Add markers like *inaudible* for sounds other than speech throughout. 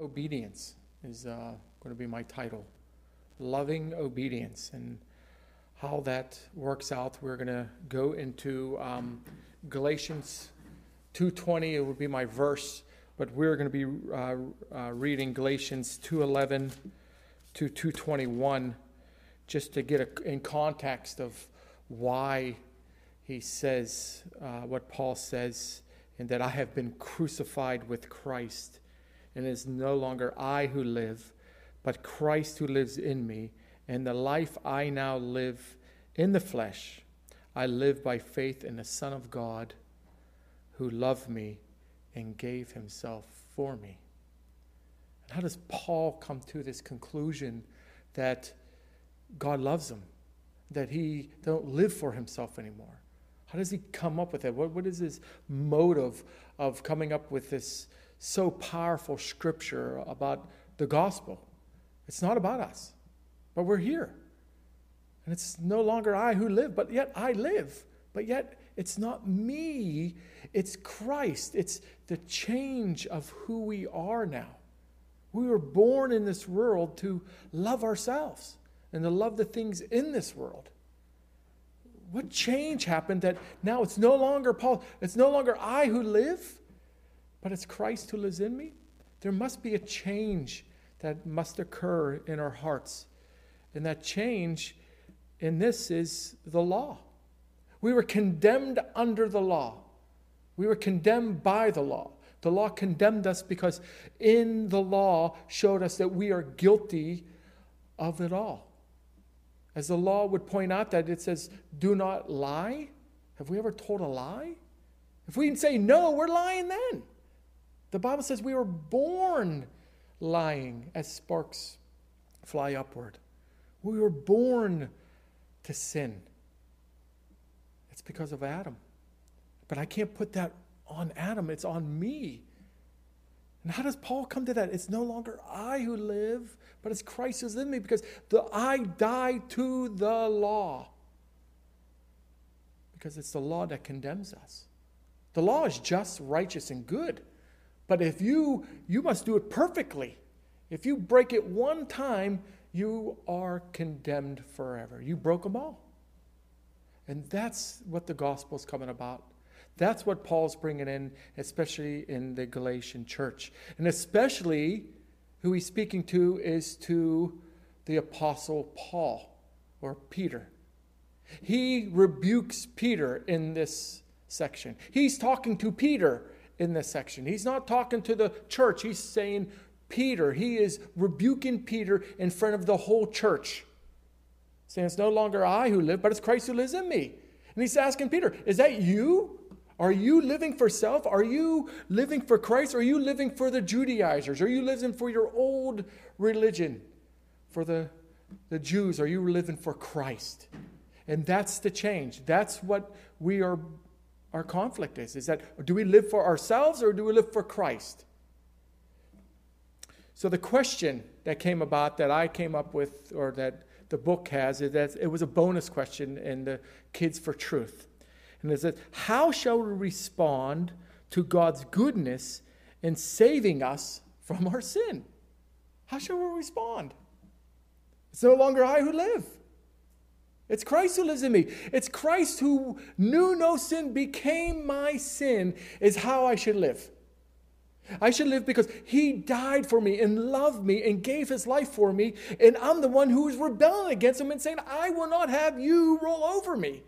obedience is uh, going to be my title. Loving obedience and how that works out. We're going to go into um, Galatians 2:20. It would be my verse, but we're going to be uh, uh, reading Galatians 2:11 to 2:21, just to get a, in context of why he says uh, what Paul says, and that I have been crucified with Christ and it is no longer I who live, but Christ who lives in me. And the life I now live in the flesh, I live by faith in the Son of God who loved me and gave himself for me. And how does Paul come to this conclusion that God loves him, that he don't live for himself anymore? How does he come up with that? What, what is his motive of coming up with this so powerful scripture about the gospel. It's not about us, but we're here. And it's no longer I who live, but yet I live. But yet it's not me, it's Christ. It's the change of who we are now. We were born in this world to love ourselves and to love the things in this world. What change happened that now it's no longer Paul, it's no longer I who live, but it's Christ who lives in me. There must be a change that must occur in our hearts. And that change in this is the law. We were condemned under the law, we were condemned by the law. The law condemned us because in the law showed us that we are guilty of it all. As the law would point out that it says, do not lie. Have we ever told a lie? If we say no, we're lying then. The Bible says we were born lying as sparks fly upward. We were born to sin. It's because of Adam. But I can't put that on Adam, it's on me. And how does Paul come to that? It's no longer I who live, but it's Christ who's in me because the I die to the law. Because it's the law that condemns us. The law is just, righteous, and good. But if you, you must do it perfectly. If you break it one time, you are condemned forever. You broke them all. And that's what the gospel is coming about. That's what Paul's bringing in, especially in the Galatian church. And especially who he's speaking to is to the apostle Paul or Peter. He rebukes Peter in this section. He's talking to Peter in this section. He's not talking to the church, he's saying Peter. He is rebuking Peter in front of the whole church, saying, It's no longer I who live, but it's Christ who lives in me. And he's asking Peter, Is that you? Are you living for self? Are you living for Christ? Are you living for the Judaizers? Are you living for your old religion? For the, the Jews? Are you living for Christ? And that's the change. That's what we are our conflict is. Is that do we live for ourselves or do we live for Christ? So the question that came about that I came up with, or that the book has, is that it was a bonus question in the Kids for Truth. And it says, How shall we respond to God's goodness in saving us from our sin? How shall we respond? It's no longer I who live. It's Christ who lives in me. It's Christ who knew no sin, became my sin, is how I should live. I should live because he died for me and loved me and gave his life for me. And I'm the one who is rebelling against him and saying, I will not have you roll over me.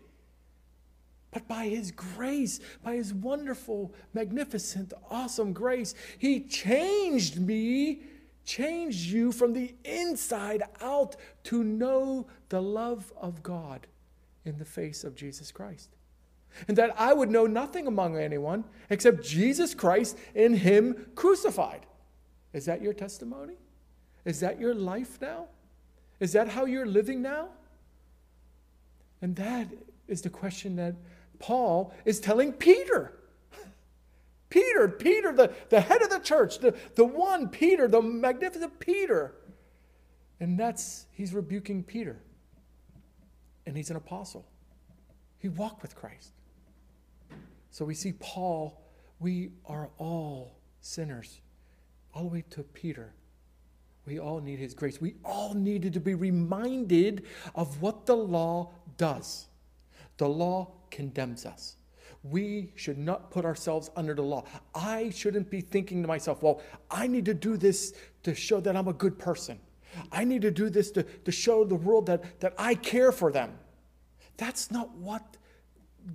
But by his grace, by his wonderful, magnificent, awesome grace, he changed me changed you from the inside out to know the love of God in the face of Jesus Christ. And that I would know nothing among anyone except Jesus Christ in Him crucified. Is that your testimony? Is that your life now? Is that how you're living now? And that is the question that Paul is telling Peter. *laughs* Peter, Peter, the, the head of the church, the, the one, Peter, the magnificent Peter. And that's, he's rebuking Peter. And he's an apostle. He walked with Christ. So we see Paul, we are all sinners. all the way to Peter. We all need his grace. We all needed to be reminded of what the law does. The law condemns us. We should not put ourselves under the law. I shouldn't be thinking to myself, well, I need to do this to show that I'm a good person. I need to do this to, to show the world that, that I care for them. That's not what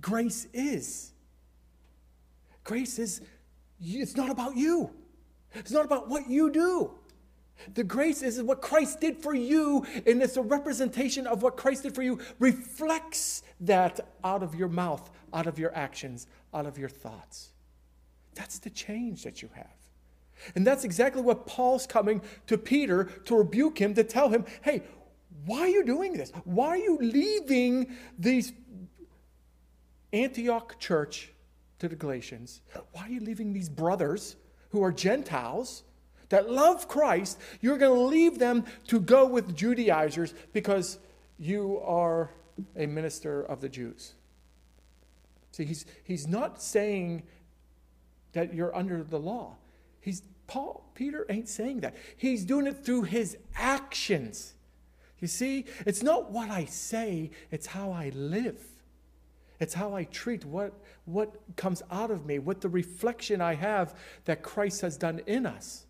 grace is. Grace is, it's not about you, it's not about what you do. The grace is what Christ did for you, and it's a representation of what Christ did for you, reflects that out of your mouth, out of your actions, out of your thoughts. That's the change that you have. And that's exactly what Paul's coming to Peter to rebuke him, to tell him, hey, why are you doing this? Why are you leaving these Antioch church to the Galatians? Why are you leaving these brothers who are Gentiles that love Christ? You're going to leave them to go with Judaizers because you are a minister of the Jews. See, he's, he's not saying that you're under the law. He's Paul, Peter ain't saying that. He's doing it through his actions. You see, it's not what I say, it's how I live. It's how I treat what, what comes out of me, what the reflection I have that Christ has done in us.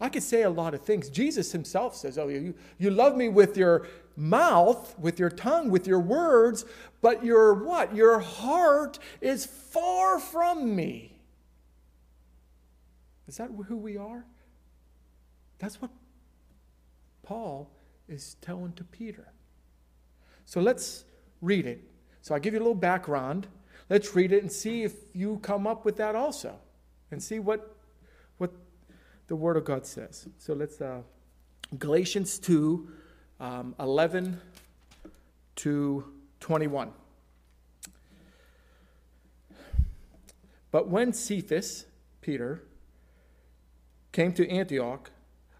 I could say a lot of things. Jesus himself says, Oh, you, you love me with your mouth, with your tongue, with your words, but your what? Your heart is far from me. Is that who we are? That's what Paul is telling to Peter. So let's read it. So I give you a little background. Let's read it and see if you come up with that also, and see what what the Word of God says. So let's uh, Galatians two, um, eleven to twenty-one. But when Cephas, Peter, came to Antioch,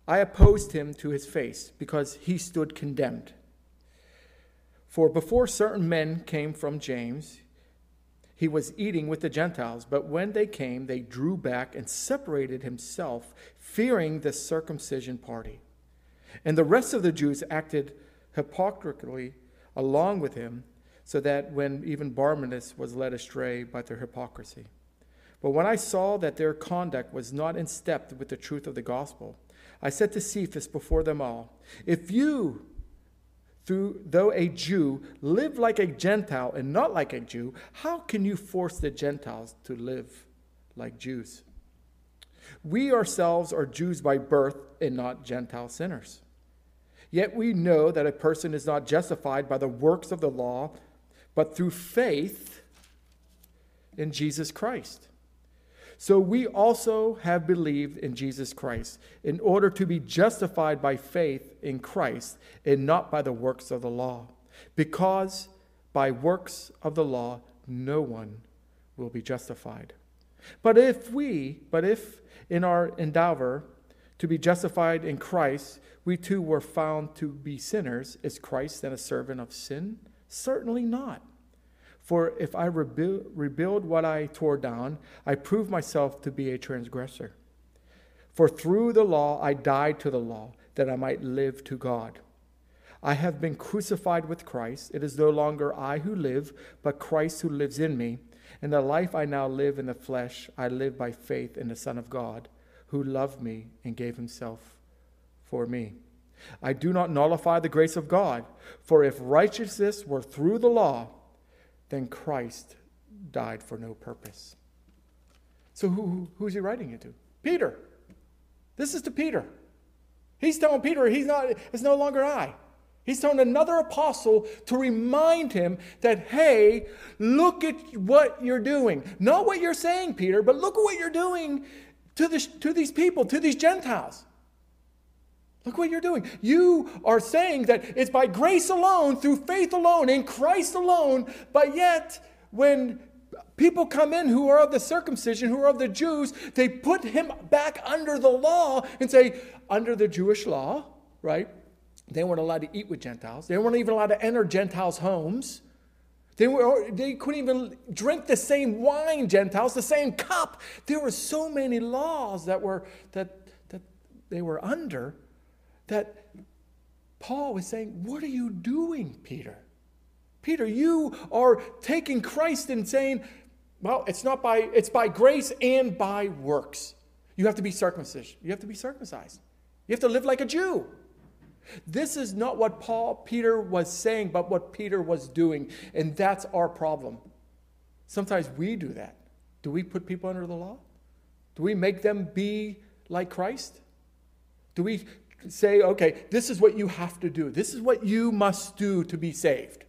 I opposed him to his face because he stood condemned. For before certain men came from James, he was eating with the Gentiles, but when they came, they drew back and separated himself, fearing the circumcision party. And the rest of the Jews acted hypocritically along with him, so that when even Barnabas was led astray by their hypocrisy. But when I saw that their conduct was not in step with the truth of the gospel, I said to Cephas before them all, If you, through, though a Jew, live like a Gentile and not like a Jew, how can you force the Gentiles to live like Jews? We ourselves are Jews by birth and not Gentile sinners. Yet we know that a person is not justified by the works of the law, but through faith in Jesus Christ. So we also have believed in Jesus Christ in order to be justified by faith in Christ and not by the works of the law. Because by works of the law, no one will be justified. But if we, but if in our endeavor to be justified in Christ, we too were found to be sinners, is Christ then a servant of sin? Certainly not. For if I rebuild, rebuild what I tore down, I prove myself to be a transgressor. For through the law I died to the law, that I might live to God. I have been crucified with Christ. It is no longer I who live, but Christ who lives in me. And the life I now live in the flesh, I live by faith in the Son of God, who loved me and gave himself for me. I do not nullify the grace of God, for if righteousness were through the law, then Christ died for no purpose. So who, who's he writing it to? Peter. This is to Peter. He's telling Peter he's not, it's no longer I. He's telling another apostle to remind him that, hey, look at what you're doing. Not what you're saying, Peter, but look at what you're doing to, this, to these people, to these Gentiles. Look what you're doing. You are saying that it's by grace alone, through faith alone, in Christ alone, but yet when people come in who are of the circumcision, who are of the Jews, they put him back under the law and say, under the Jewish law, right? They weren't allowed to eat with Gentiles. They weren't even allowed to enter Gentiles' homes. They, were, they couldn't even drink the same wine, Gentiles, the same cup. There were so many laws that were that that they were under that Paul was saying, What are you doing, Peter? Peter, you are taking Christ and saying, Well, it's not by it's by grace and by works. You have to be circumcised. You have to be circumcised. You have to live like a Jew. This is not what Paul Peter was saying, but what Peter was doing. And that's our problem. Sometimes we do that. Do we put people under the law? Do we make them be like Christ? Do we say, okay, this is what you have to do. This is what you must do to be saved.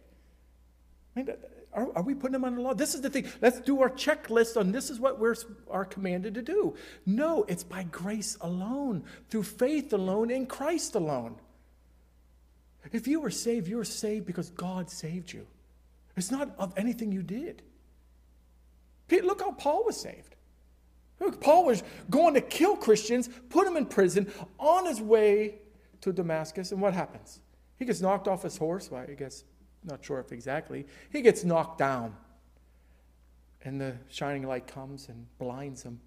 I mean, are, are, we putting them under law? This is the thing. Let's do our checklist on this is what we're are commanded to do. No, it's by grace alone, through faith alone, in Christ alone. If you were saved, you were saved because God saved you. It's not of anything you did. Look how Paul was saved. Paul was going to kill Christians, put them in prison, on his way to Damascus, and what happens? He gets knocked off his horse. Well, I guess, not sure if exactly. He gets knocked down, and the shining light comes and blinds him.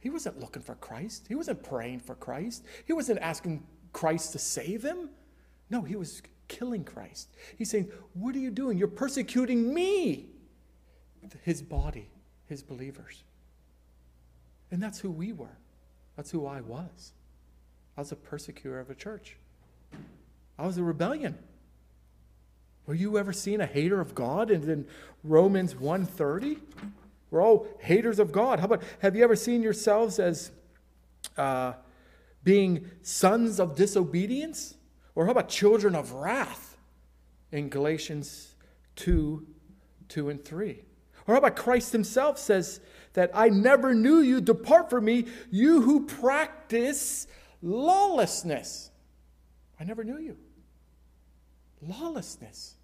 He wasn't looking for Christ. He wasn't praying for Christ. He wasn't asking Christ to save him. No, he was killing Christ. He's saying, What are you doing? You're persecuting me, his body, his believers. And that's who we were. That's who I was. I was a persecutor of a church. I was a rebellion. Were you ever seen a hater of God? And in Romans 1.30, we're all haters of God. How about, have you ever seen yourselves as uh, being sons of disobedience? Or how about children of wrath in Galatians 2, 2 and 3? Or how about Christ himself says that I never knew you, depart from me, you who practice lawlessness. I never knew you. Lawlessness.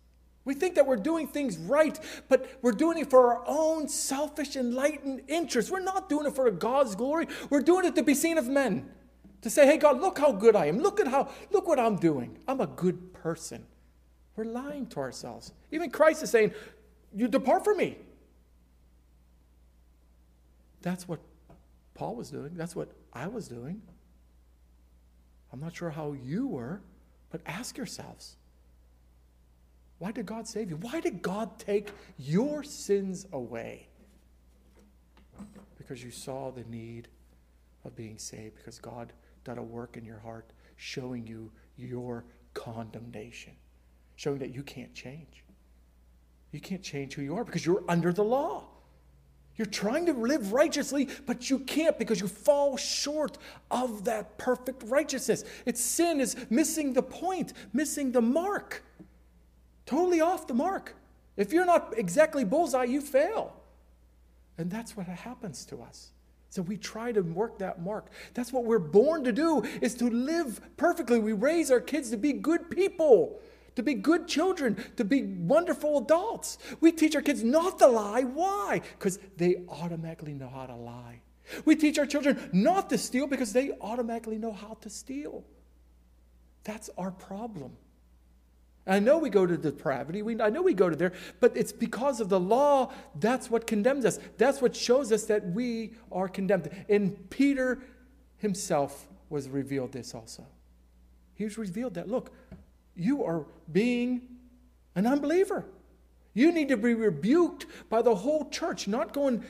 We think that we're doing things right, but we're doing it for our own selfish, enlightened interests. We're not doing it for God's glory. We're doing it to be seen of men. To say, hey, God, look how good I am. Look at how, look what I'm doing. I'm a good person. We're lying to ourselves. Even Christ is saying, you depart from me. That's what Paul was doing. That's what I was doing. I'm not sure how you were, but ask yourselves why did God save you? Why did God take your sins away? Because you saw the need of being saved, because God done a work in your heart showing you your condemnation, showing that you can't change. You can't change who you are because you're under the law. You're trying to live righteously, but you can't because you fall short of that perfect righteousness. It's sin is missing the point, missing the mark. Totally off the mark. If you're not exactly bullseye, you fail. And that's what happens to us. So we try to work that mark. That's what we're born to do is to live perfectly. We raise our kids to be good people to be good children, to be wonderful adults. We teach our kids not to lie. Why? Because they automatically know how to lie. We teach our children not to steal because they automatically know how to steal. That's our problem. I know we go to depravity. We, I know we go to there, but it's because of the law. That's what condemns us. That's what shows us that we are condemned. And Peter himself was revealed this also. He was revealed that, look, you are being an unbeliever. You need to be rebuked by the whole church, not going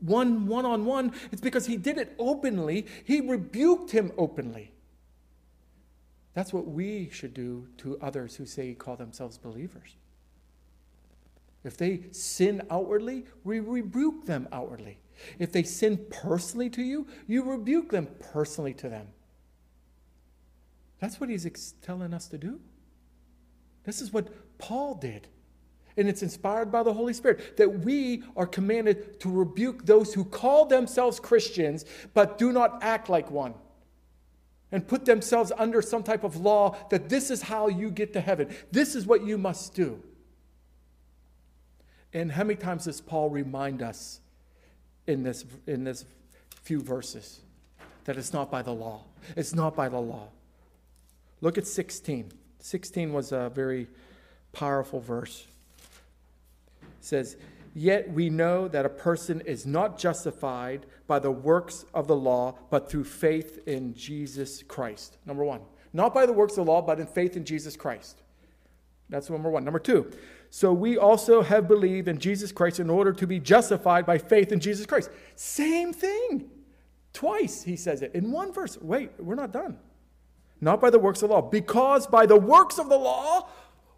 one one on one. It's because he did it openly. He rebuked him openly. That's what we should do to others who say call themselves believers. If they sin outwardly, we rebuke them outwardly. If they sin personally to you, you rebuke them personally to them. That's what he's ex- telling us to do. This is what Paul did. And it's inspired by the Holy Spirit that we are commanded to rebuke those who call themselves Christians but do not act like one and put themselves under some type of law that this is how you get to heaven. This is what you must do. And how many times does Paul remind us in this, in this few verses that it's not by the law? It's not by the law. Look at 16. 16 was a very powerful verse. It says, Yet we know that a person is not justified by the works of the law, but through faith in Jesus Christ. Number one. Not by the works of the law, but in faith in Jesus Christ. That's number one. Number two. So we also have believed in Jesus Christ in order to be justified by faith in Jesus Christ. Same thing. Twice he says it in one verse. Wait, we're not done. Not by the works of the law. Because by the works of the law,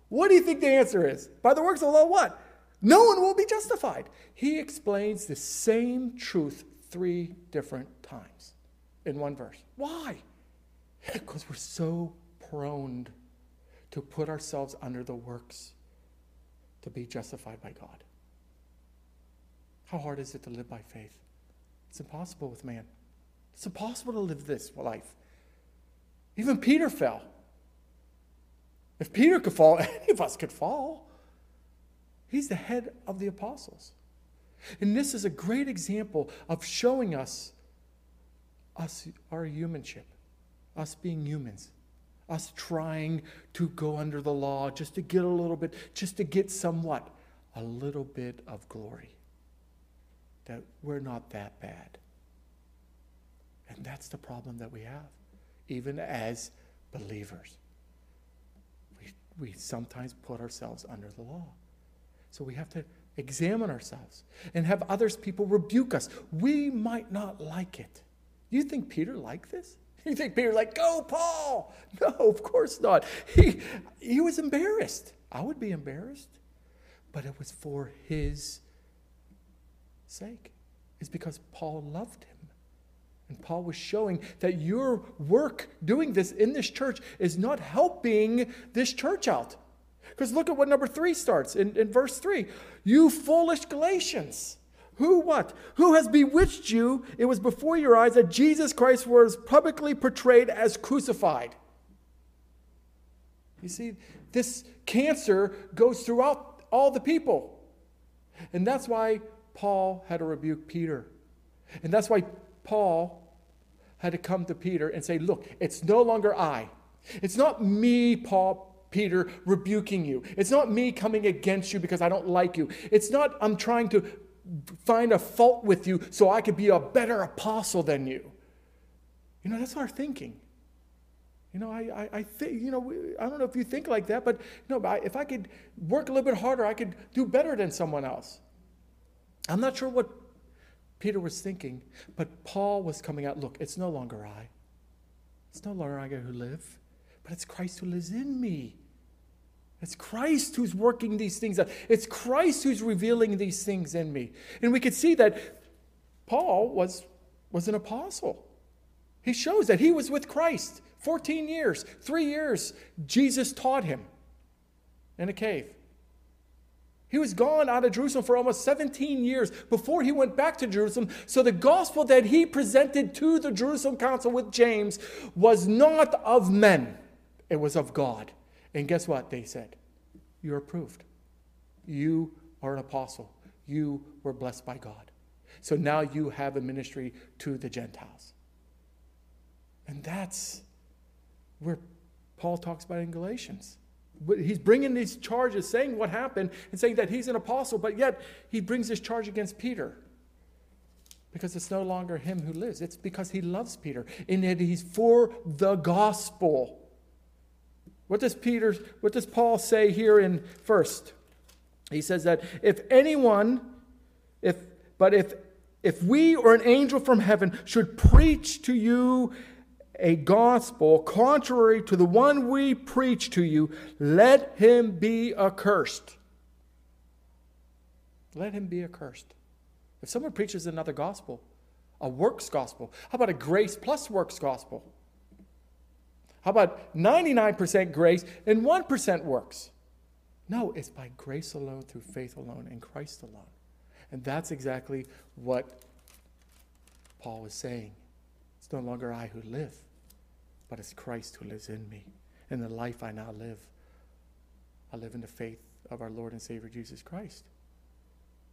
what do you think the answer is? By the works of the law, what? No one will be justified. He explains the same truth three different times in one verse. Why? *laughs* Because we're so prone to put ourselves under the works to be justified by God. How hard is it to live by faith? It's impossible with man. It's impossible to live this life. Even Peter fell. If Peter could fall, *laughs* any of us could fall. He's the head of the apostles. And this is a great example of showing us us our humanship, us being humans, us trying to go under the law just to get a little bit, just to get somewhat, a little bit of glory. That we're not that bad. And that's the problem that we have, even as believers. We, we sometimes put ourselves under the law. So we have to examine ourselves and have others people rebuke us. We might not like it. You think Peter liked this? *laughs* You think Peter like, go, Paul? *laughs* No, of course not. He, he was embarrassed. I would be embarrassed. But it was for his sake. It's because Paul loved him. And Paul was showing that your work doing this in this church is not helping this church out. Because look at what number three starts in, in verse three. You foolish Galatians. Who what? Who has bewitched you? It was before your eyes that Jesus Christ was publicly portrayed as crucified. You see, this cancer goes throughout all the people. And that's why Paul had to rebuke Peter. And that's why Paul had to come to Peter and say, Look, it's no longer I. It's not me, Paul, Peter, rebuking you. It's not me coming against you because I don't like you. It's not I'm trying to find a fault with you so I could be a better apostle than you. You know, that's our thinking. You know, I, I, I think, you know, I don't know if you think like that, but you know, if I could work a little bit harder, I could do better than someone else. I'm not sure what Peter was thinking, but Paul was coming out look, it's no longer I. It's no longer I who live, but it's Christ who lives in me. It's Christ who's working these things out. It's Christ who's revealing these things in me. And we could see that Paul was, was an apostle. He shows that he was with Christ 14 years, three years. Jesus taught him in a cave. He was gone out of Jerusalem for almost 17 years before he went back to Jerusalem. So the gospel that he presented to the Jerusalem council with James was not of men, it was of God. And guess what? They said, You're approved. You are an apostle. You were blessed by God. So now you have a ministry to the Gentiles. And that's where Paul talks about in Galatians. He's bringing these charges, saying what happened, and saying that he's an apostle, but yet he brings this charge against Peter. Because it's no longer him who lives, it's because he loves Peter, and that he's for the gospel. What does Peter, what does Paul say here in first? He says that if anyone, if but if if we or an angel from heaven should preach to you a gospel contrary to the one we preach to you, let him be accursed. Let him be accursed. If someone preaches another gospel, a works gospel, how about a grace plus works gospel? How about 99% grace and 1% works? No, it's by grace alone, through faith alone, in Christ alone. And that's exactly what Paul is saying. It's no longer I who live, but it's Christ who lives in me. In the life I now live, I live in the faith of our Lord and Savior Jesus Christ.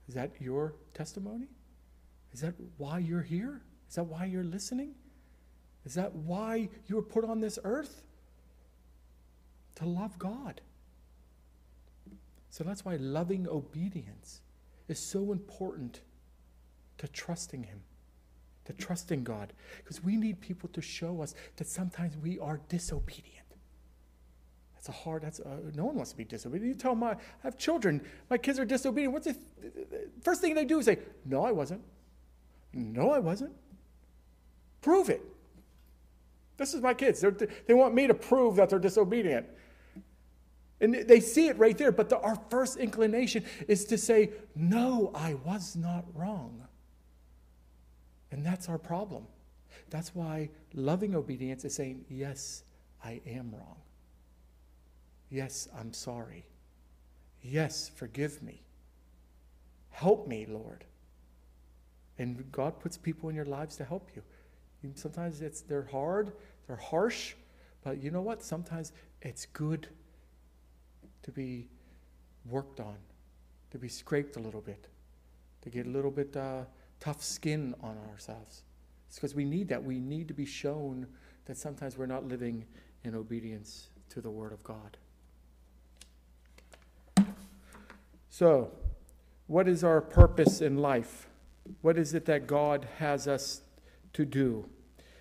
Is that your testimony? Is that why you're here? Is that why you're listening? Is that why you were put on this earth? To love God. So that's why loving obedience is so important to trusting Him, to trust in God. Because we need people to show us that sometimes we are disobedient. That's a hard, that's a, no one wants to be disobedient. You tell my, I have children, my kids are disobedient. What's the first thing they do is say, No, I wasn't. No, I wasn't. Prove it. This is my kids. They're, they want me to prove that they're disobedient. And they see it right there, but the, our first inclination is to say, No, I was not wrong. And that's our problem. That's why loving obedience is saying, Yes, I am wrong. Yes, I'm sorry. Yes, forgive me. Help me, Lord. And God puts people in your lives to help you. Sometimes it's they're hard, they're harsh, but you know what? Sometimes it's good to be worked on, to be scraped a little bit, to get a little bit uh, tough skin on ourselves. It's because we need that. We need to be shown that sometimes we're not living in obedience to the Word of God. So, what is our purpose in life? What is it that God has us to do?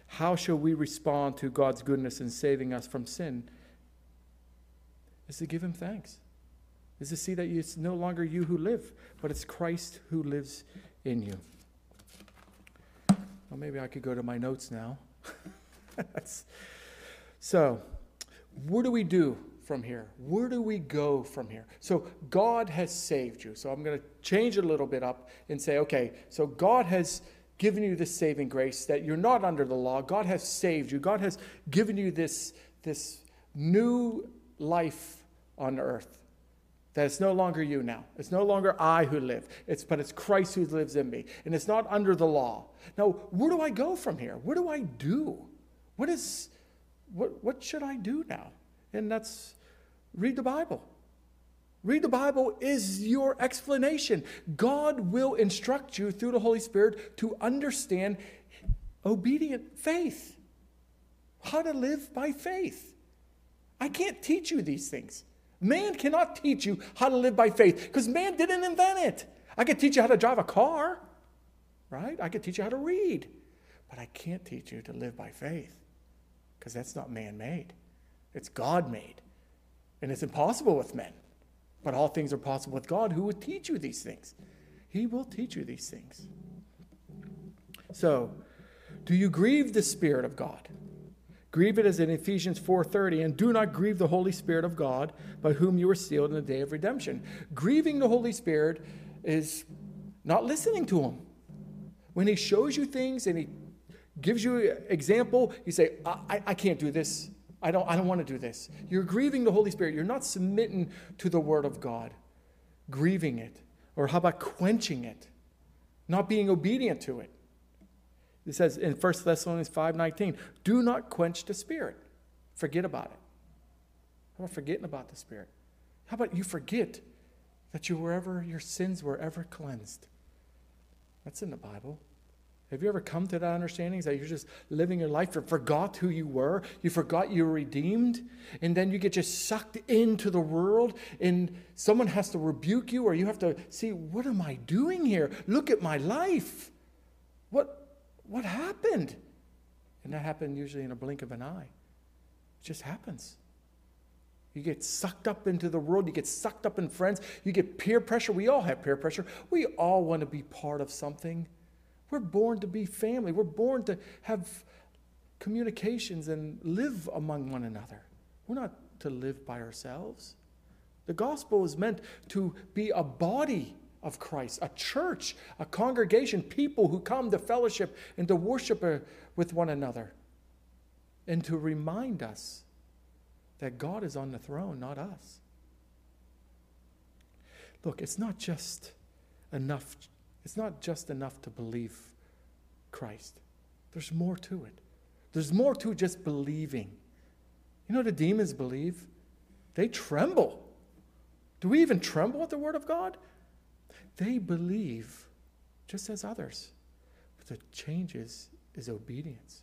How shall we respond to God's goodness in saving us from sin? Is to give Him thanks. Is to see that it's no longer you who live, but it's Christ who lives in you. Well, maybe I could go to my notes now. *laughs* so, what do we do from here? Where do we go from here? So, God has saved you. So, I'm going to change it a little bit up and say, okay, so God has given you this saving grace that you're not under the law. God has saved you. God has given you this, this new life on earth. That it's no longer you now. It's no longer I who live. It's but it's Christ who lives in me. And it's not under the law. Now, where do I go from here? What do I do? What is what what should I do now? And that's read the Bible. Read the Bible is your explanation. God will instruct you through the Holy Spirit to understand obedient faith. How to live by faith. I can't teach you these things. Man cannot teach you how to live by faith because man didn't invent it. I could teach you how to drive a car, right? I could teach you how to read, but I can't teach you to live by faith because that's not man made, it's God made. And it's impossible with men. But all things are possible with God who would teach you these things. He will teach you these things. So, do you grieve the Spirit of God? Grieve it as in Ephesians 4:30, and do not grieve the Holy Spirit of God, by whom you were sealed in the day of redemption. Grieving the Holy Spirit is not listening to him. When he shows you things and he gives you an example, you say, I, I, I can't do this. I don't, I don't want to do this. You're grieving the Holy Spirit. You're not submitting to the Word of God, grieving it. Or how about quenching it? Not being obedient to it. It says in 1 Thessalonians 5:19, do not quench the spirit. Forget about it. How about forgetting about the spirit? How about you forget that you were ever, your sins were ever cleansed? That's in the Bible. Have you ever come to that understanding that you're just living your life and forgot who you were? You forgot you were redeemed, and then you get just sucked into the world, and someone has to rebuke you, or you have to see, what am I doing here? Look at my life. What what happened? And that happened usually in a blink of an eye. It just happens. You get sucked up into the world. You get sucked up in friends. You get peer pressure. We all have peer pressure. We all want to be part of something. We're born to be family. We're born to have communications and live among one another. We're not to live by ourselves. The gospel is meant to be a body of Christ, a church, a congregation, people who come to fellowship and to worship uh, with one another, and to remind us that God is on the throne, not us. Look, it's not just enough, it's not just enough to believe Christ. There's more to it. There's more to just believing. You know the demons believe? They tremble. Do we even tremble at the word of God? They believe just as others. But the change is, is obedience.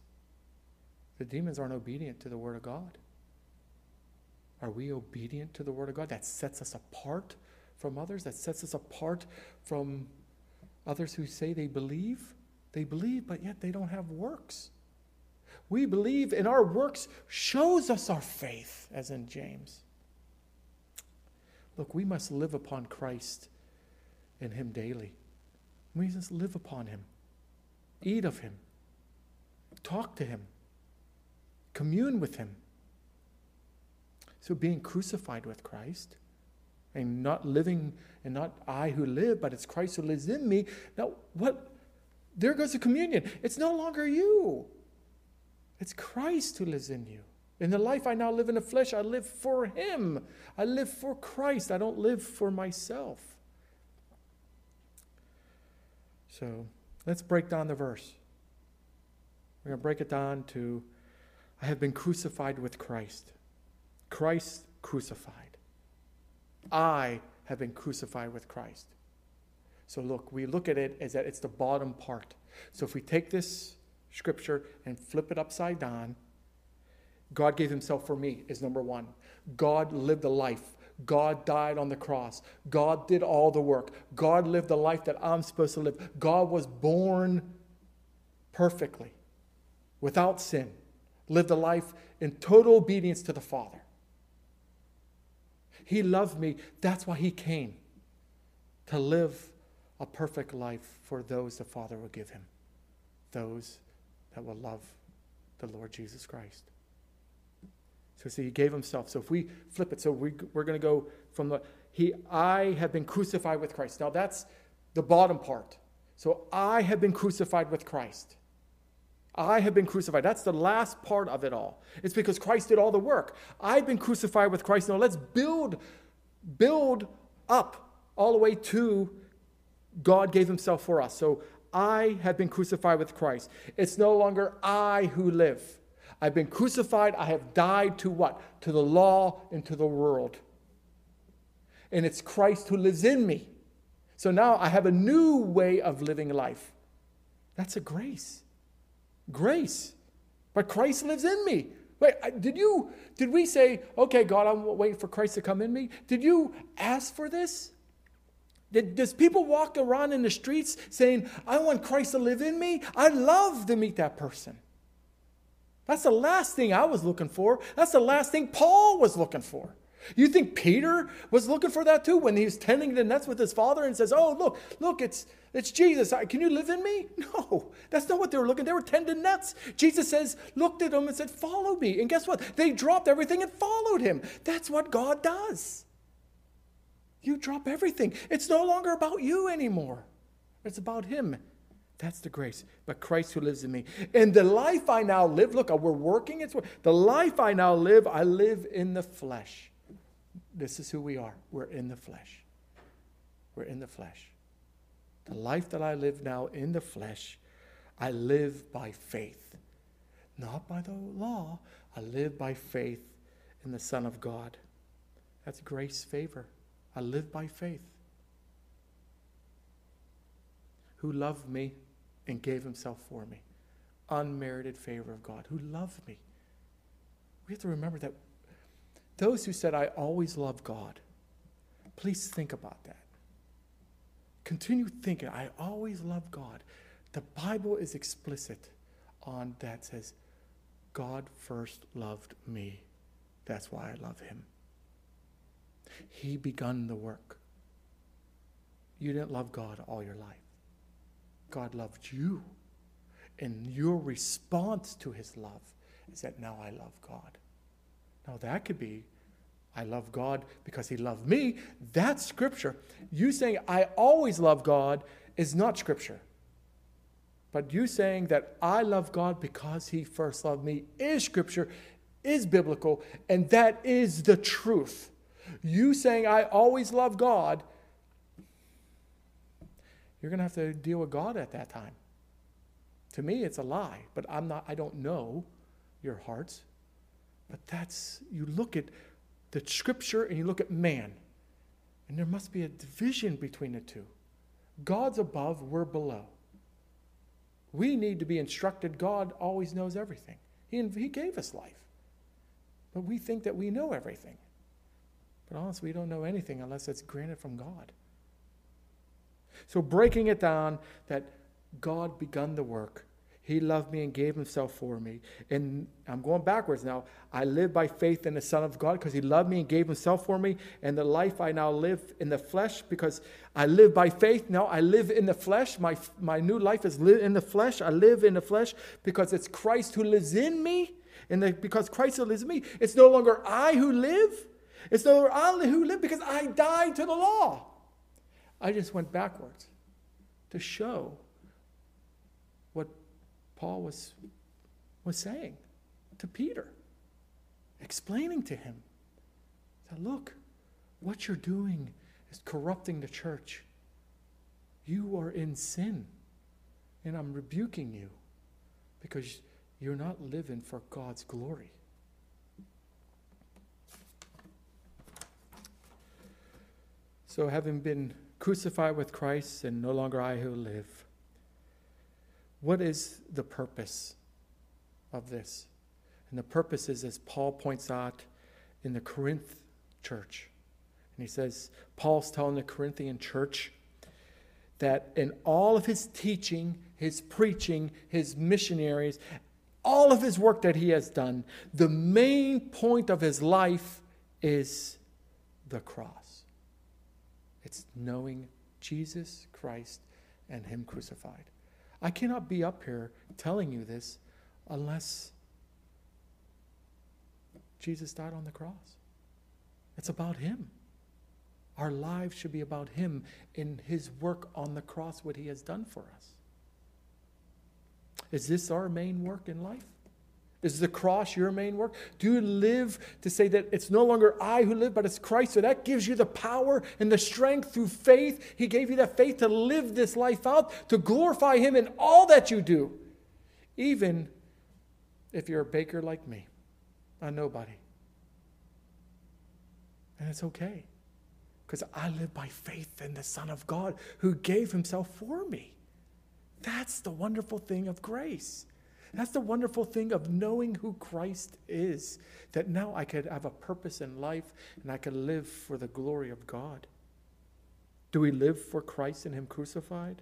The demons aren't obedient to the Word of God. Are we obedient to the Word of God? That sets us apart from others, that sets us apart from others who say they believe? They believe, but yet they don't have works. We believe, and our works shows us our faith, as in James. Look, we must live upon Christ and Him daily. We just live upon Him, eat of Him, talk to Him, commune with Him. So, being crucified with Christ and not living, and not I who live, but it's Christ who lives in me. Now, what? There goes the communion. It's no longer you, it's Christ who lives in you. In the life I now live in the flesh, I live for Him. I live for Christ. I don't live for myself. So let's break down the verse. We're going to break it down to I have been crucified with Christ. Christ crucified. I have been crucified with Christ. So look, we look at it as that it's the bottom part. So if we take this scripture and flip it upside down, God gave himself for me is number one. God lived a life. God died on the cross. God did all the work. God lived the life that I'm supposed to live. God was born perfectly, without sin, lived a life in total obedience to the Father. He loved me. That's why He came to live a perfect life for those the Father will give Him, those that will love the Lord Jesus Christ. So He gave Himself. So if we flip it, so we, we're going to go from the He, I have been crucified with Christ. Now that's the bottom part. So I have been crucified with Christ. I have been crucified. That's the last part of it all. It's because Christ did all the work. I've been crucified with Christ. Now let's build, build up all the way to God gave himself for us. So I have been crucified with Christ. It's no longer I who live. I've been crucified. I have died to what? To the law and to the world. And it's Christ who lives in me. So now I have a new way of living life. That's a grace grace. But Christ lives in me. Wait, did you, did we say, okay, God, I'm waiting for Christ to come in me? Did you ask for this? Did, does people walk around in the streets saying, I want Christ to live in me? I'd love to meet that person. That's the last thing I was looking for. That's the last thing Paul was looking for. You think Peter was looking for that too when he was tending the nets with his father and says, Oh, look, look, it's, it's Jesus. Can you live in me? *laughs* No, that's not what they were looking. They were tending nets. Jesus says, looked at them and said, Follow me. And guess what? They dropped everything and followed him. That's what God does. You drop everything. It's no longer about you anymore, it's about Him. That's the grace. But Christ who lives in me. In the life I now live, look, we're working. It's the life I now live, I live in the flesh. This is who we are. We're in the flesh. We're in the flesh. The life that I live now in the flesh, I live by faith. Not by the law. I live by faith in the Son of God. That's grace favor. I live by faith. Who loved me and gave himself for me. Unmerited favor of God. Who loved me. We have to remember that those who said, I always love God, please think about that. Continue thinking, I always love God. The Bible is explicit on that says, God first loved me. That's why I love him. He begun the work. You didn't love God all your life. God loved you. And your response to his love is that now I love God. Now, that could be, I love God because He loved me. That's Scripture. You saying, I always love God is not Scripture. But you saying that I love God because He first loved me is Scripture, is biblical, and that is the truth. You saying, I always love God, you're going to have to deal with God at that time. To me, it's a lie, but I'm not, I don't know your hearts. But that's, you look at the scripture and you look at man, and there must be a division between the two. God's above, we're below. We need to be instructed. God always knows everything. He, he gave us life. But we think that we know everything. But honestly, we don't know anything unless it's granted from God. So, breaking it down that God begun the work, He loved me and gave Himself for me. And I'm going backwards now. I live by faith in the Son of God because He loved me and gave Himself for me. And the life I now live in the flesh because I live by faith. Now I live in the flesh. My, my new life is in the flesh. I live in the flesh because it's Christ who lives in me. And the, because Christ lives in me, it's no longer I who live. It's no longer I who live because I died to the law. I just went backwards to show what Paul was, was saying to Peter, explaining to him that, look, what you're doing is corrupting the church. You are in sin, and I'm rebuking you because you're not living for God's glory. So, having been crucified with Christ and no longer I who live. What is the purpose of this? And the purpose is, as Paul points out in the Corinth church. And he says, Paul's telling the Corinthian church that in all of his teaching, his preaching, his missionaries, all of his work that he has done, the main point of his life is the cross. It's knowing Jesus Christ and Him crucified. I cannot be up here telling you this unless Jesus died on the cross. It's about Him. Our lives should be about Him in His work on the cross, what He has done for us. Is this our main work in life? Is the cross your main work? Do you live to say that it's no longer I who live, but it's Christ? So that gives you the power and the strength through faith. He gave you that faith to live this life out, to glorify Him in all that you do, even if you're a baker like me, a nobody. And it's okay, because I live by faith in the Son of God who gave Himself for me. That's the wonderful thing of grace. That's the wonderful thing of knowing who Christ is, that now I could have a purpose in life and I could live for the glory of God. Do we live for Christ and Him crucified?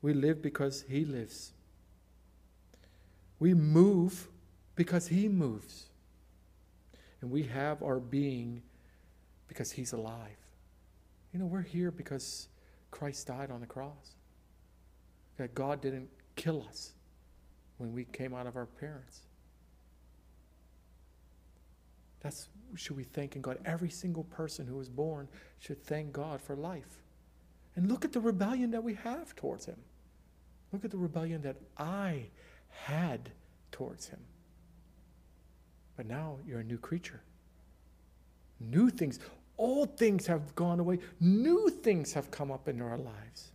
We live because He lives. We move because He moves. And we have our being because He's alive. You know, we're here because Christ died on the cross. That God didn't kill us, when we came out of our parents. That's should we thank in God. Every single person who was born should thank God for life. And look at the rebellion that we have towards him. Look at the rebellion that I had towards him. But now you're a new creature. New things, old things have gone away, new things have come up in our lives.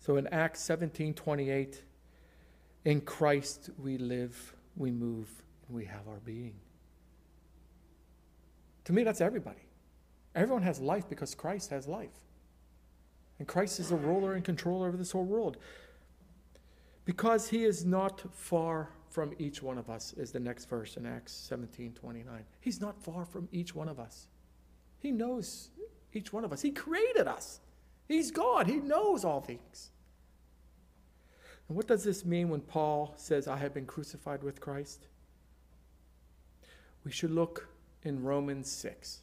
So in Acts 17 28, in Christ we live, we move, and we have our being. To me, that's everybody. Everyone has life because Christ has life. And Christ is the ruler and controller of this whole world. Because he is not far from each one of us, is the next verse in Acts 17 29. He's not far from each one of us. He knows each one of us. He created us. He's God. He knows all things. And what does this mean when Paul says, I have been crucified with Christ? We should look in Romans 6.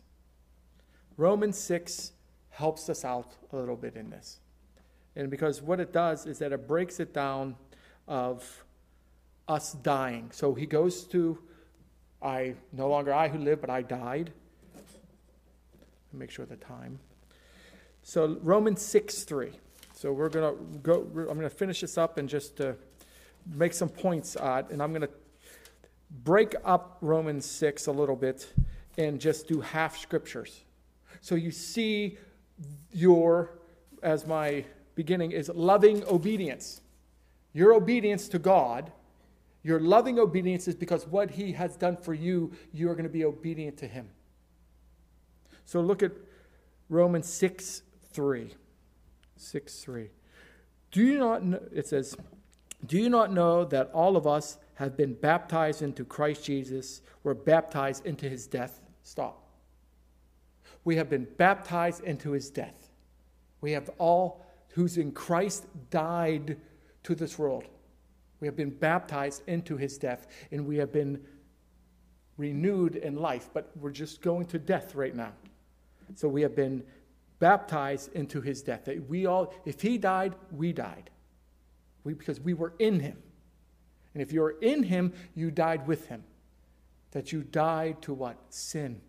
Romans 6 helps us out a little bit in this. And because what it does is that it breaks it down of us dying. So he goes to, I no longer I who live, but I died. Make sure the time. So Romans 6 3. So we're going to go, I'm going to finish this up and just uh, make some points, uh, and I'm going to break up Romans 6 a little bit and just do half scriptures. So you see your, as my beginning is loving obedience. Your obedience to God, your loving obedience is because what He has done for you, you are going to be obedient to Him. So look at Romans 6 3. 6 3. Do you not know, it says, Do you not know that all of us have been baptized into Christ Jesus, were baptized into his death? Stop. We have been baptized into his death. We have all who's in Christ died to this world. We have been baptized into his death, and we have been renewed in life, but we're just going to death right now. So we have been baptized into his death. That we all, if he died, we died. We, because we were in him. And if you're in him, you died with him. That you died to what? Sin.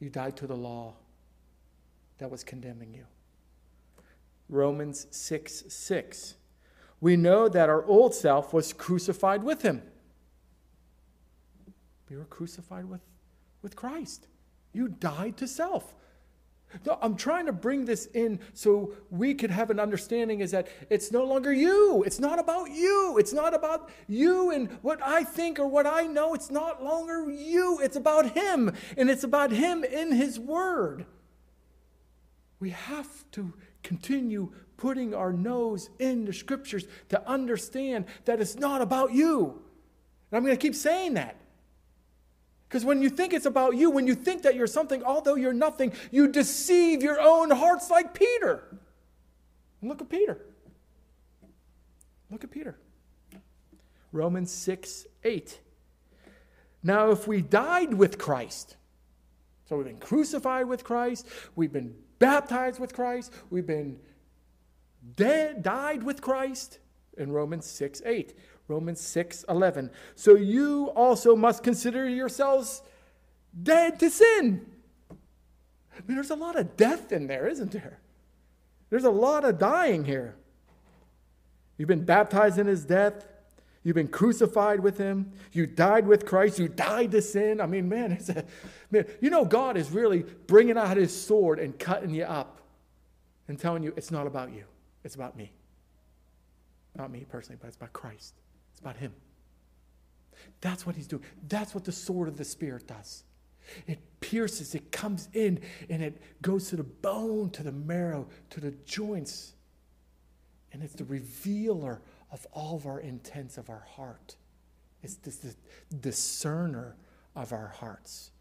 You died to the law that was condemning you. Romans 6 6. We know that our old self was crucified with him. We were crucified with, with Christ. You died to self. No, I'm trying to bring this in so we could have an understanding is that it's no longer you. It's not about you. It's not about you and what I think or what I know. It's not longer you. It's about Him. And it's about Him in His Word. We have to continue putting our nose in the scriptures to understand that it's not about you. And I'm going to keep saying that. Because when you think it's about you, when you think that you're something, although you're nothing, you deceive your own hearts like Peter. And look at Peter. Look at Peter. Romans 6 8. Now, if we died with Christ, so we've been crucified with Christ, we've been baptized with Christ, we've been dead, died with Christ, in Romans 6 8. Romans 6 11. So you also must consider yourselves dead to sin. I mean, there's a lot of death in there, isn't there? There's a lot of dying here. You've been baptized in his death. You've been crucified with him. You died with Christ. You died to sin. I mean, man, it's a, man, you know, God is really bringing out his sword and cutting you up and telling you it's not about you, it's about me. Not me personally, but it's about Christ about Him. That's what He's doing. That's what the sword of the Spirit does. It pierces, it comes in, and it goes to the bone, to the marrow, to the joints. And it's the revealer of all of our intents of our heart. It's this discerner of our hearts.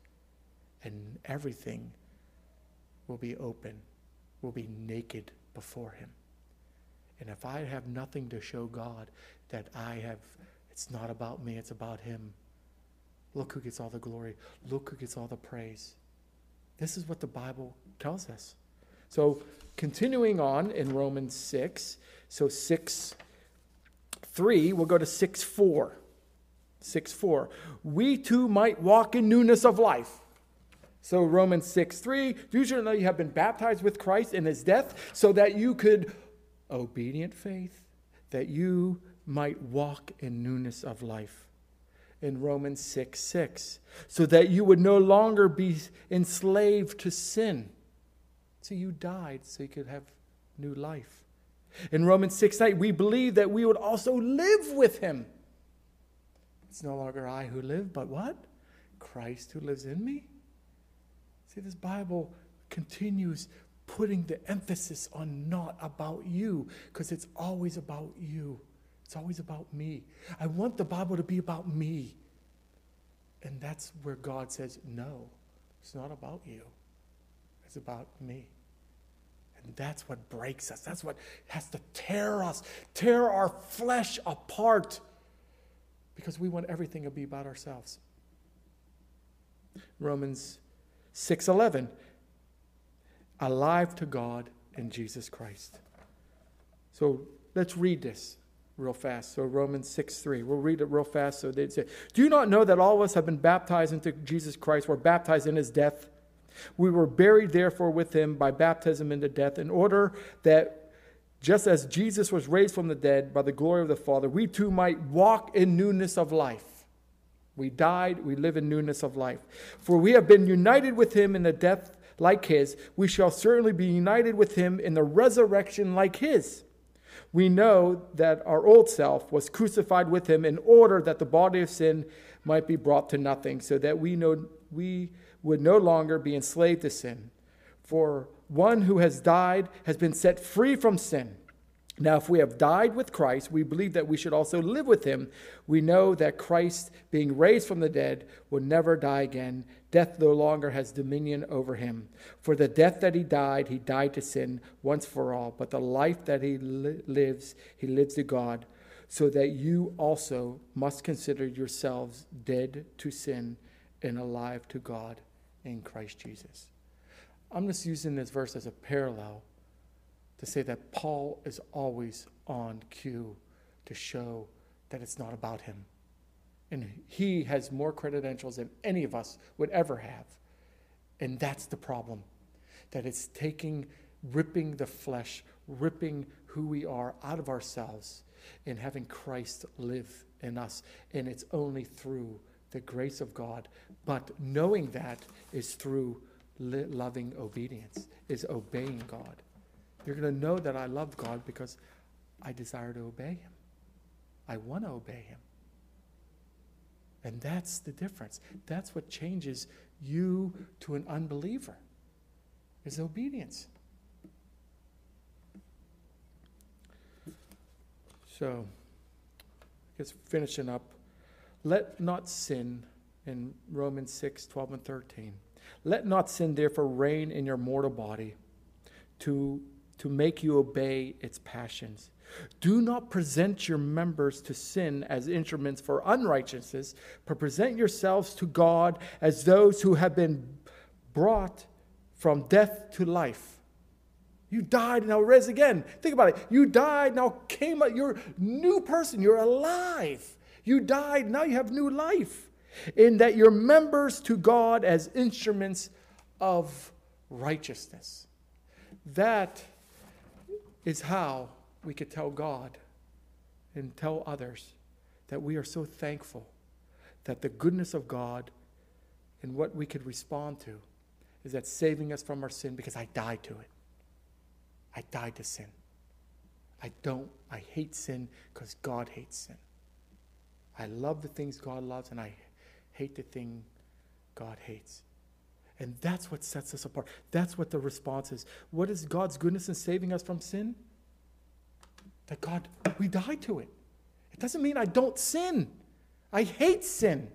And everything will be open, will be naked before Him. And if I have nothing to show God that I have, it's not about me, it's about Him. Look who gets all the glory. Look who gets all the praise. This is what the Bible tells us. So, continuing on in Romans 6, so 6 3, we'll go to 6 4. 6 4. We too might walk in newness of life. So, Romans 6 3, do you know you have been baptized with Christ in his death so that you could obedient faith, that you might walk in newness of life. In Romans 6 6, so that you would no longer be enslaved to sin. So you died so you could have new life. In Romans 6 8, we believe that we would also live with him. It's no longer I who live, but what? Christ who lives in me. See, this Bible continues putting the emphasis on not about you because it's always about you. It's always about me. I want the Bible to be about me. And that's where God says, no, it's not about you, it's about me. And that's what breaks us. That's what has to tear us, tear our flesh apart because we want everything to be about ourselves. Romans 6:11 alive to God in Jesus Christ. So let's read this real fast. So Romans 6 3. We'll read it real fast. So they say, Do you not know that all of us have been baptized into Jesus Christ? We're baptized in his death. We were buried, therefore, with him by baptism into death, in order that just as Jesus was raised from the dead by the glory of the Father, we too might walk in newness of life. We died, we live in newness of life. For we have been united with him in the death like his, we shall certainly be united with him in the resurrection like his. We know that our old self was crucified with him in order that the body of sin might be brought to nothing, so that we know we would no longer be enslaved to sin. For one who has died has been set free from sin. Now, if we have died with Christ, we believe that we should also live with him. We know that Christ, being raised from the dead, will never die again. Death no longer has dominion over him. For the death that he died, he died to sin once for all. But the life that he li- lives, he lives to God. So that you also must consider yourselves dead to sin and alive to God in Christ Jesus. I'm just using this verse as a parallel to say that Paul is always on cue to show that it's not about him. And he has more credentials than any of us would ever have. And that's the problem. That it's taking, ripping the flesh, ripping who we are out of ourselves, and having Christ live in us. And it's only through the grace of God. But knowing that is through loving obedience, is obeying God. You're going to know that I love God because I desire to obey Him. I want to obey Him. And that's the difference. That's what changes you to an unbeliever is obedience. So, I guess finishing up, let not sin in Romans 6, 12 and 13. Let not sin therefore reign in your mortal body to to make you obey its passions. Do not present your members to sin as instruments for unrighteousness, but present yourselves to God as those who have been brought from death to life. You died, now rose again. Think about it. You died, now came up. You're a new person. You're alive. You died, now you have new life. In that you're members to God as instruments of righteousness. That is how we could tell God and tell others that we are so thankful that the goodness of God and what we could respond to is that saving us from our sin because I died to it. I died to sin. I don't, I hate sin because God hates sin. I love the things God loves and I hate the thing God hates. And that's what sets us apart. That's what the response is. What is God's goodness in saving us from sin? That God, we die to it. It doesn't mean I don't sin. I hate sin.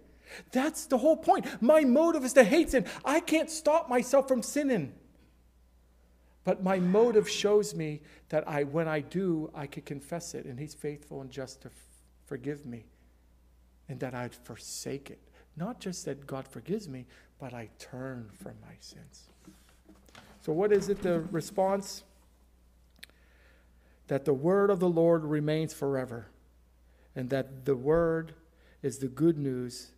That's the whole point. My motive is to hate sin. I can't stop myself from sinning. But my motive shows me that I, when I do, I can confess it, and He's faithful and just to f- forgive me, and that I'd forsake it. Not just that God forgives me, but I turn from my sins. So, what is it, the response? That the word of the Lord remains forever, and that the word is the good news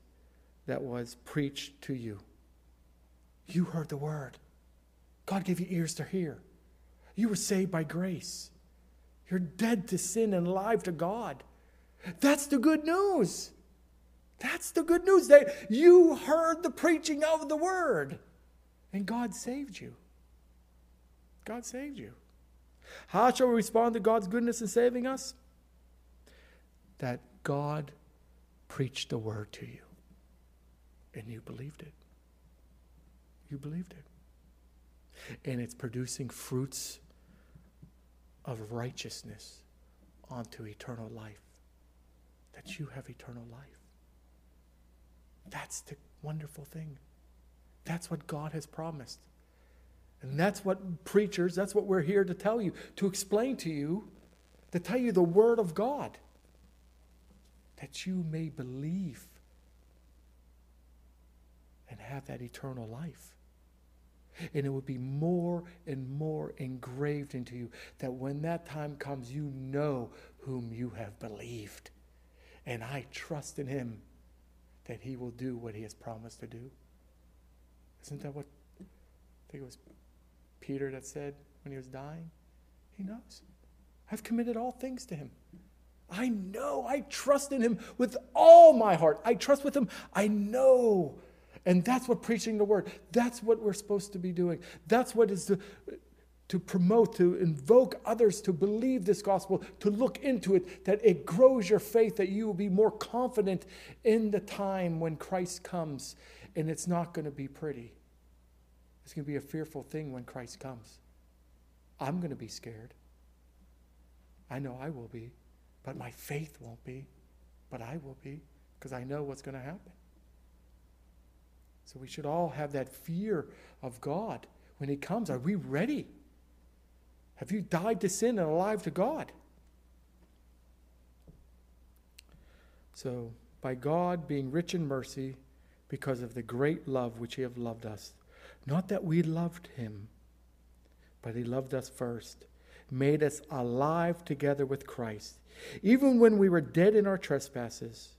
that was preached to you. You heard the word. God gave you ears to hear. You were saved by grace. You're dead to sin and alive to God. That's the good news. That's the good news that you heard the preaching of the word and God saved you. God saved you. How shall we respond to God's goodness in saving us? That God preached the word to you and you believed it. You believed it. And it's producing fruits of righteousness onto eternal life. That you have eternal life. That's the wonderful thing. That's what God has promised. And that's what preachers, that's what we're here to tell you, to explain to you, to tell you the Word of God, that you may believe and have that eternal life. And it would be more and more engraved into you that when that time comes, you know whom you have believed. And I trust in Him that he will do what he has promised to do. Isn't that what I think it was Peter that said when he was dying? He knows. I've committed all things to him. I know. I trust in him with all my heart. I trust with him. I know. And that's what preaching the word. That's what we're supposed to be doing. That's what is the to promote, to invoke others to believe this gospel, to look into it, that it grows your faith, that you will be more confident in the time when Christ comes. And it's not going to be pretty. It's going to be a fearful thing when Christ comes. I'm going to be scared. I know I will be, but my faith won't be, but I will be because I know what's going to happen. So we should all have that fear of God when He comes. Are we ready? Have you died to sin and alive to God? So, by God being rich in mercy, because of the great love which He hath loved us, not that we loved Him, but He loved us first, made us alive together with Christ, even when we were dead in our trespasses.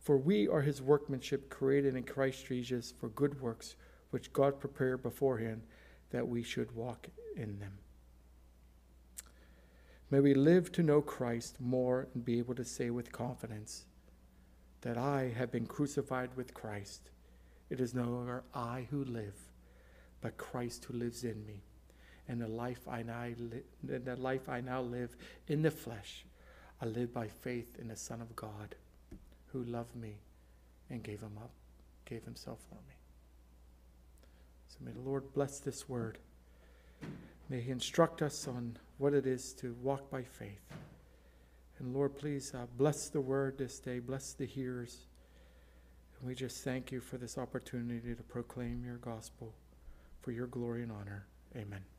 For we are His workmanship, created in Christ Jesus for good works, which God prepared beforehand that we should walk in them. May we live to know Christ more and be able to say with confidence that I have been crucified with Christ. It is no longer I who live, but Christ who lives in me. And the life I now li- the life I now live in the flesh, I live by faith in the Son of God, who loved me and gave him up, gave himself for me. So may the Lord bless this word. May He instruct us on what it is to walk by faith. And Lord, please uh, bless the word this day, bless the hearers. And we just thank you for this opportunity to proclaim your gospel for your glory and honor. Amen.